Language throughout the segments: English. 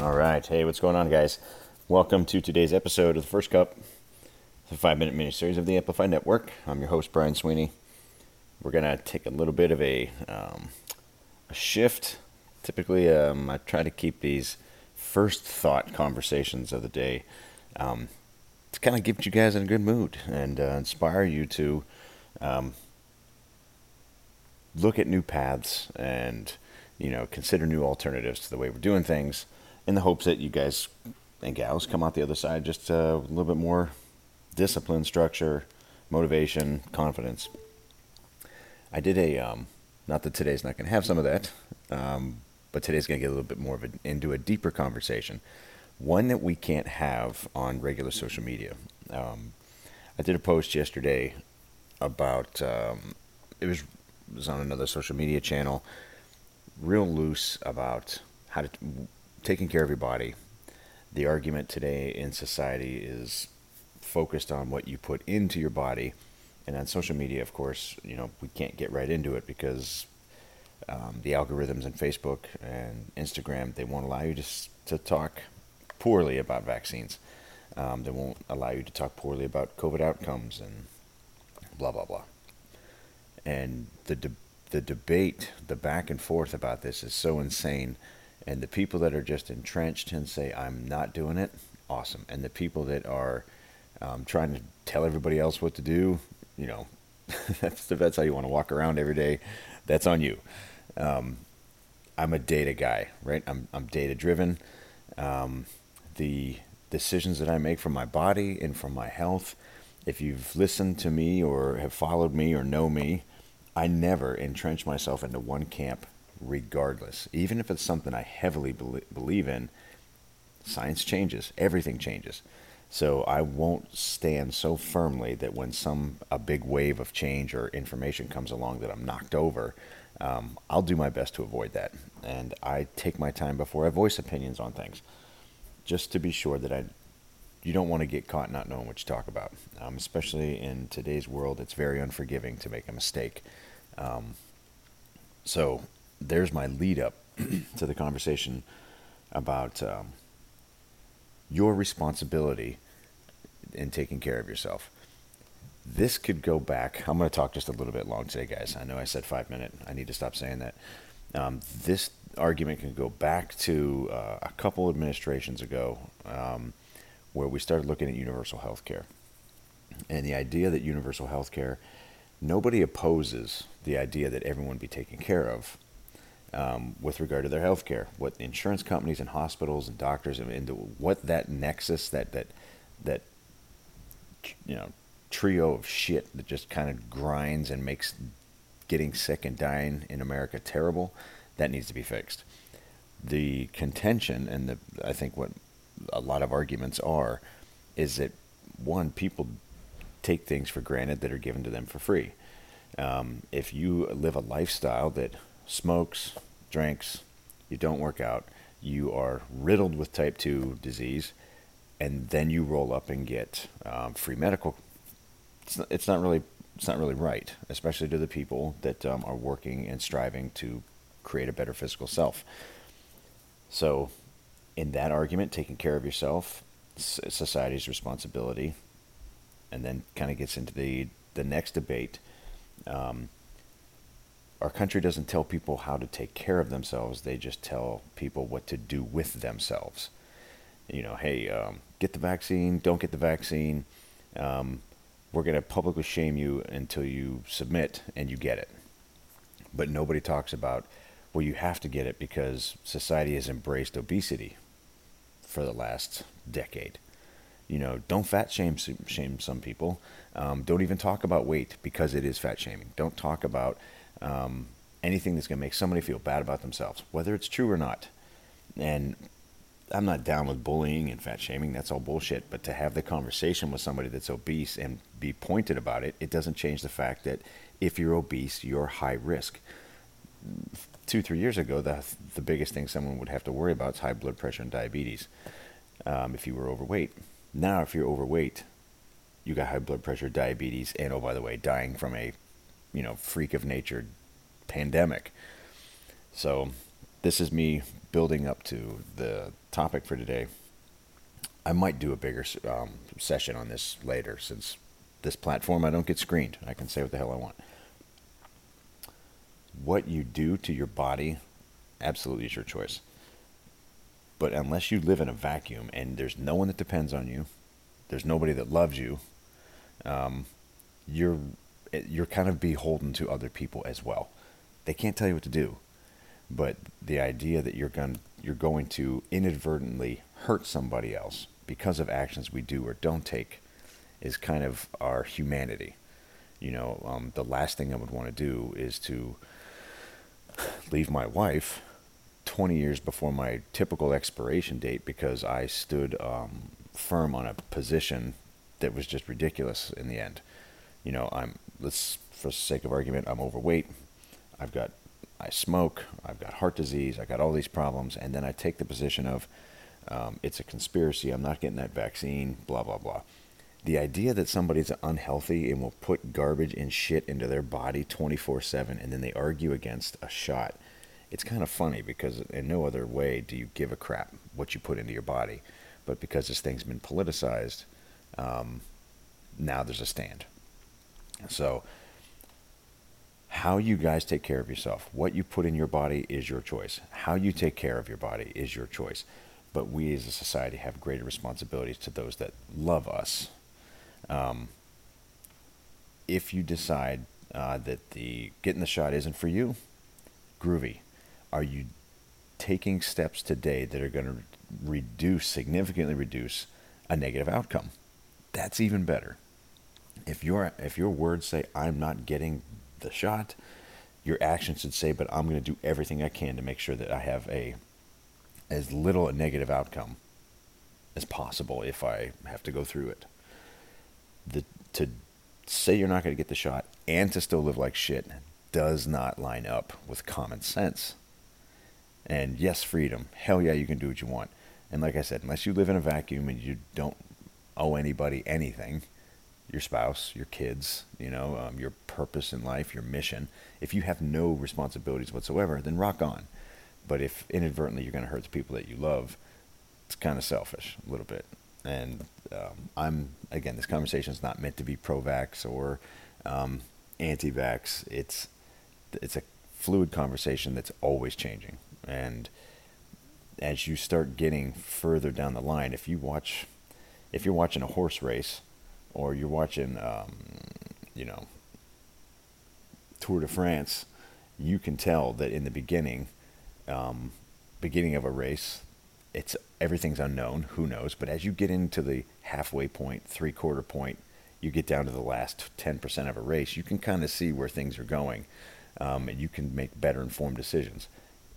All right. Hey, what's going on, guys? Welcome to today's episode of the First Cup, the five minute mini series of the Amplify Network. I'm your host, Brian Sweeney. We're going to take a little bit of a, um, a shift. Typically, um, I try to keep these first thought conversations of the day um, to kind of get you guys in a good mood and uh, inspire you to um, look at new paths and you know consider new alternatives to the way we're doing things in the hopes that you guys and gals come out the other side just uh, a little bit more discipline, structure, motivation, confidence. I did a, um, not that today's not going to have some of that, um, but today's going to get a little bit more of a, into a deeper conversation, one that we can't have on regular social media. Um, I did a post yesterday about um, it was it was on another social media channel, real loose about how to taking care of your body. The argument today in society is focused on what you put into your body, and on social media, of course, you know we can't get right into it because um, the algorithms in Facebook and Instagram they won't allow you to to talk poorly about vaccines. Um, they won't allow you to talk poorly about COVID outcomes and blah blah blah. And the de- the debate, the back and forth about this is so insane and the people that are just entrenched and say, I'm not doing it, awesome. And the people that are um, trying to tell everybody else what to do, you know, that's, that's how you want to walk around every day. That's on you. Um, I'm a data guy, right? I'm, I'm data driven. Um, the decisions that I make for my body and for my health, if you've listened to me or have followed me or know me, I never entrench myself into one camp regardless. Even if it's something I heavily believe in, science changes, everything changes. So I won't stand so firmly that when some a big wave of change or information comes along that I'm knocked over, um, I'll do my best to avoid that. And I take my time before I voice opinions on things, just to be sure that I you don't want to get caught not knowing what you talk about. Um, especially in today's world, it's very unforgiving to make a mistake. Um, so there's my lead up to the conversation about um, your responsibility in taking care of yourself. This could go back. I'm going to talk just a little bit long today, guys. I know I said five minute. I need to stop saying that. Um, this argument can go back to uh, a couple administrations ago, um, where we started looking at universal health care, and the idea that universal health care. Nobody opposes the idea that everyone be taken care of um, with regard to their health care, what insurance companies and hospitals and doctors and what that nexus, that that that you know trio of shit that just kind of grinds and makes getting sick and dying in America terrible, that needs to be fixed. The contention and the I think what a lot of arguments are is that one people take things for granted that are given to them for free. Um, if you live a lifestyle that smokes, drinks, you don't work out, you are riddled with type 2 disease, and then you roll up and get um, free medical. It's not, it's not really it's not really right, especially to the people that um, are working and striving to create a better physical self. So, in that argument, taking care of yourself, society's responsibility, and then kind of gets into the the next debate. Um, our country doesn't tell people how to take care of themselves. They just tell people what to do with themselves. You know, hey, um, get the vaccine, don't get the vaccine. Um, we're going to publicly shame you until you submit and you get it. But nobody talks about, well, you have to get it because society has embraced obesity for the last decade. You know, don't fat shame shame some people. Um, don't even talk about weight because it is fat shaming. Don't talk about um, anything that's going to make somebody feel bad about themselves, whether it's true or not. And I'm not down with bullying and fat shaming. That's all bullshit. But to have the conversation with somebody that's obese and be pointed about it, it doesn't change the fact that if you're obese, you're high risk. Two, three years ago, the, the biggest thing someone would have to worry about is high blood pressure and diabetes um, if you were overweight. Now, if you're overweight, you got high blood pressure, diabetes, and oh, by the way, dying from a you know, freak of nature pandemic. So this is me building up to the topic for today, I might do a bigger um, session on this later since this platform I don't get screened. I can say what the hell I want. What you do to your body absolutely is your choice. But unless you live in a vacuum and there's no one that depends on you, there's nobody that loves you, um, you're you're kind of beholden to other people as well. They can't tell you what to do, but the idea that you're going you're going to inadvertently hurt somebody else because of actions we do or don't take is kind of our humanity. You know, um, the last thing I would want to do is to leave my wife 20 years before my typical expiration date because I stood um, firm on a position that was just ridiculous in the end. You know, I'm let's for sake of argument, I'm overweight. I've got I smoke. I've got heart disease. I got all these problems, and then I take the position of um, it's a conspiracy. I'm not getting that vaccine. Blah blah blah. The idea that somebody's unhealthy and will put garbage and shit into their body 24 7 and then they argue against a shot, it's kind of funny because in no other way do you give a crap what you put into your body. But because this thing's been politicized, um, now there's a stand. So, how you guys take care of yourself, what you put in your body is your choice. How you take care of your body is your choice. But we as a society have greater responsibilities to those that love us. Um, if you decide uh, that the getting the shot isn't for you, groovy. Are you taking steps today that are going to reduce, significantly reduce a negative outcome? That's even better. If your if your words say I'm not getting the shot, your actions should say, but I'm going to do everything I can to make sure that I have a as little a negative outcome as possible if I have to go through it. The to say you're not going to get the shot and to still live like shit does not line up with common sense. And yes, freedom. Hell yeah, you can do what you want. And like I said, unless you live in a vacuum and you don't owe anybody anything, your spouse, your kids, you know, um, your purpose in life, your mission. If you have no responsibilities whatsoever, then rock on. But if inadvertently you're going to hurt the people that you love, it's kind of selfish a little bit. And um, I'm again, this conversation is not meant to be pro-vax or um, anti-vax. It's it's a fluid conversation that's always changing. And as you start getting further down the line, if you watch, if you're watching a horse race or you're watching, um, you know, Tour de France, you can tell that in the beginning, um, beginning of a race, it's everything's unknown. Who knows? But as you get into the halfway point, three quarter point, you get down to the last 10% of a race, you can kind of see where things are going, um, and you can make better informed decisions.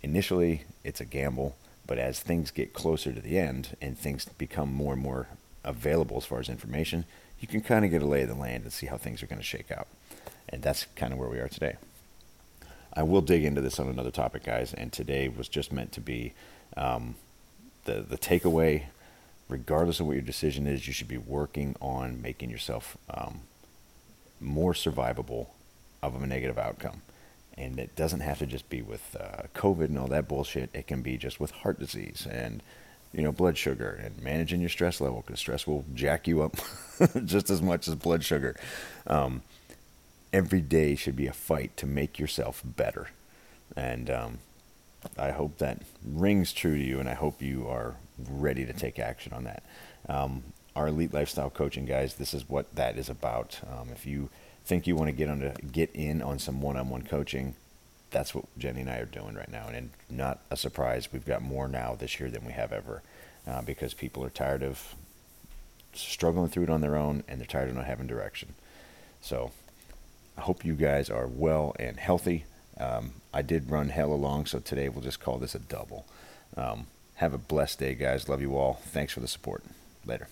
Initially, it's a gamble, but as things get closer to the end and things become more and more available as far as information, you can kind of get a lay of the land and see how things are going to shake out. And that's kind of where we are today. I will dig into this on another topic, guys, and today was just meant to be um, the, the takeaway. Regardless of what your decision is, you should be working on making yourself um, more survivable of a negative outcome. And it doesn't have to just be with uh, COVID and all that bullshit. It can be just with heart disease and you know, blood sugar and managing your stress level because stress will jack you up just as much as blood sugar. Um, every day should be a fight to make yourself better. And um, I hope that rings true to you, and I hope you are ready to take action on that. Um, our elite lifestyle coaching, guys, this is what that is about. Um, if you think you want to get on to get in on some one-on-one coaching, that's what Jenny and I are doing right now. And not a surprise, we've got more now this year than we have ever uh, because people are tired of struggling through it on their own and they're tired of not having direction. So I hope you guys are well and healthy. Um, I did run hell along, so today we'll just call this a double. Um, have a blessed day, guys. Love you all. Thanks for the support. Later.